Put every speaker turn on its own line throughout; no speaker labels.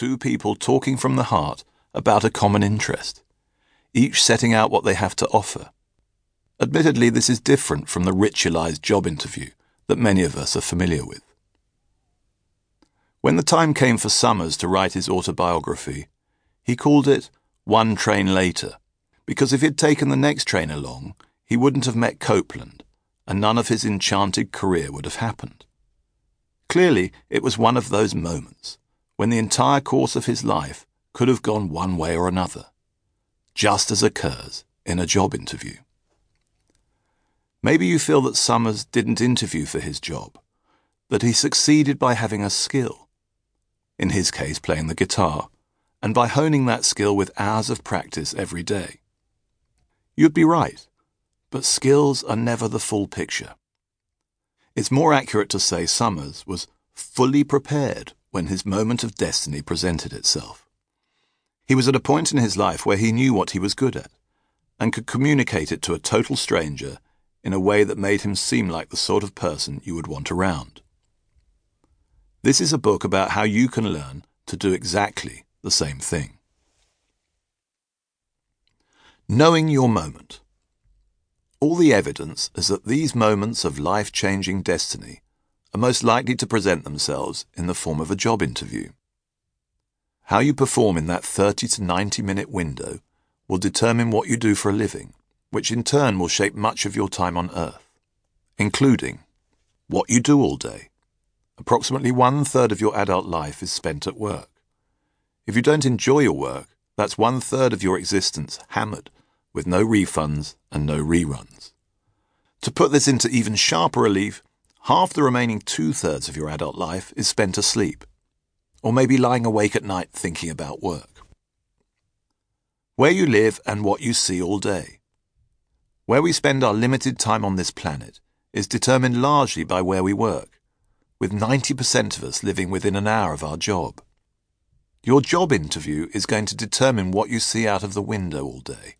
two people talking from the heart about a common interest, each setting out what they have to offer. Admittedly, this is different from the ritualized job interview that many of us are familiar with. When the time came for Summers to write his autobiography, he called it One Train Later, because if he'd taken the next train along, he wouldn't have met Copeland, and none of his enchanted career would have happened. Clearly, it was one of those moments when the entire course of his life could have gone one way or another, just as occurs in a job interview. Maybe you feel that Summers didn't interview for his job, that he succeeded by having a skill, in his case, playing the guitar, and by honing that skill with hours of practice every day. You'd be right, but skills are never the full picture. It's more accurate to say Summers was fully prepared when his moment of destiny presented itself. He was at a point in his life where he knew what he was good at and could communicate it to a total stranger in a way that made him seem like the sort of person you would want around. This is a book about how you can learn to do exactly the same thing. Knowing your moment. All the evidence is that these moments of life changing destiny are most likely to present themselves in the form of a job interview. How you perform in that 30 to 90 minute window will determine what you do for a living which in turn will shape much of your time on Earth, including what you do all day. Approximately one third of your adult life is spent at work. If you don't enjoy your work, that's one third of your existence hammered with no refunds and no reruns. To put this into even sharper relief, half the remaining two thirds of your adult life is spent asleep, or maybe lying awake at night thinking about work. Where you live and what you see all day. Where we spend our limited time on this planet is determined largely by where we work, with 90% of us living within an hour of our job. Your job interview is going to determine what you see out of the window all day,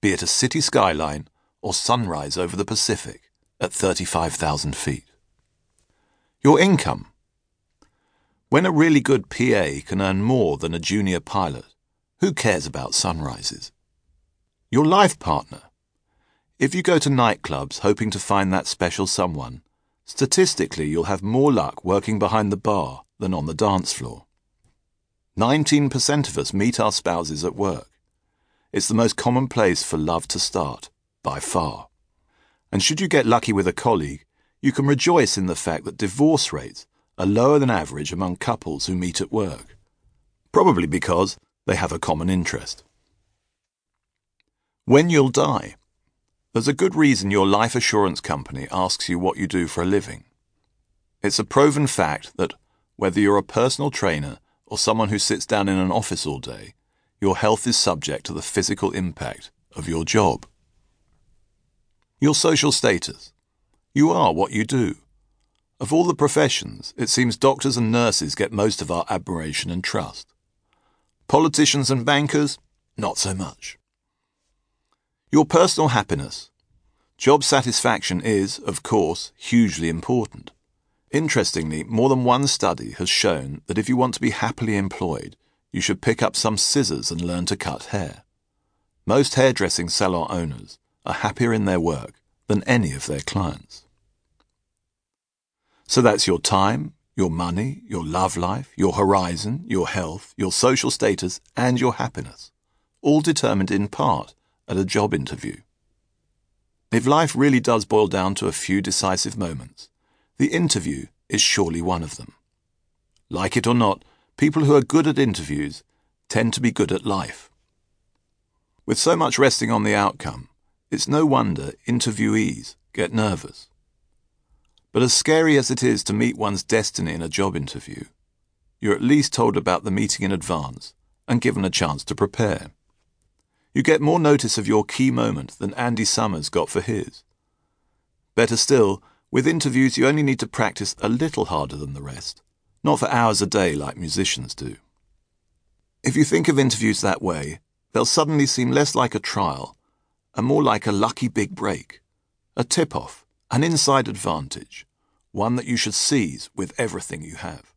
be it a city skyline or sunrise over the Pacific at 35,000 feet. Your income. When a really good PA can earn more than a junior pilot, who cares about sunrises? Your life partner. If you go to nightclubs hoping to find that special someone, statistically you'll have more luck working behind the bar than on the dance floor. 19% of us meet our spouses at work. It's the most common place for love to start, by far. And should you get lucky with a colleague, you can rejoice in the fact that divorce rates are lower than average among couples who meet at work. Probably because they have a common interest. When you'll die. There's a good reason your life assurance company asks you what you do for a living. It's a proven fact that whether you're a personal trainer or someone who sits down in an office all day, your health is subject to the physical impact of your job. Your social status. You are what you do. Of all the professions, it seems doctors and nurses get most of our admiration and trust. Politicians and bankers, not so much. Your personal happiness. Job satisfaction is, of course, hugely important. Interestingly, more than one study has shown that if you want to be happily employed, you should pick up some scissors and learn to cut hair. Most hairdressing salon owners are happier in their work than any of their clients. So that's your time, your money, your love life, your horizon, your health, your social status, and your happiness, all determined in part at a job interview. If life really does boil down to a few decisive moments, the interview is surely one of them. Like it or not, people who are good at interviews tend to be good at life. With so much resting on the outcome, it's no wonder interviewees get nervous. But as scary as it is to meet one's destiny in a job interview, you're at least told about the meeting in advance and given a chance to prepare. You get more notice of your key moment than Andy Summers got for his. Better still, with interviews you only need to practice a little harder than the rest, not for hours a day like musicians do. If you think of interviews that way, they'll suddenly seem less like a trial and more like a lucky big break, a tip off, an inside advantage, one that you should seize with everything you have.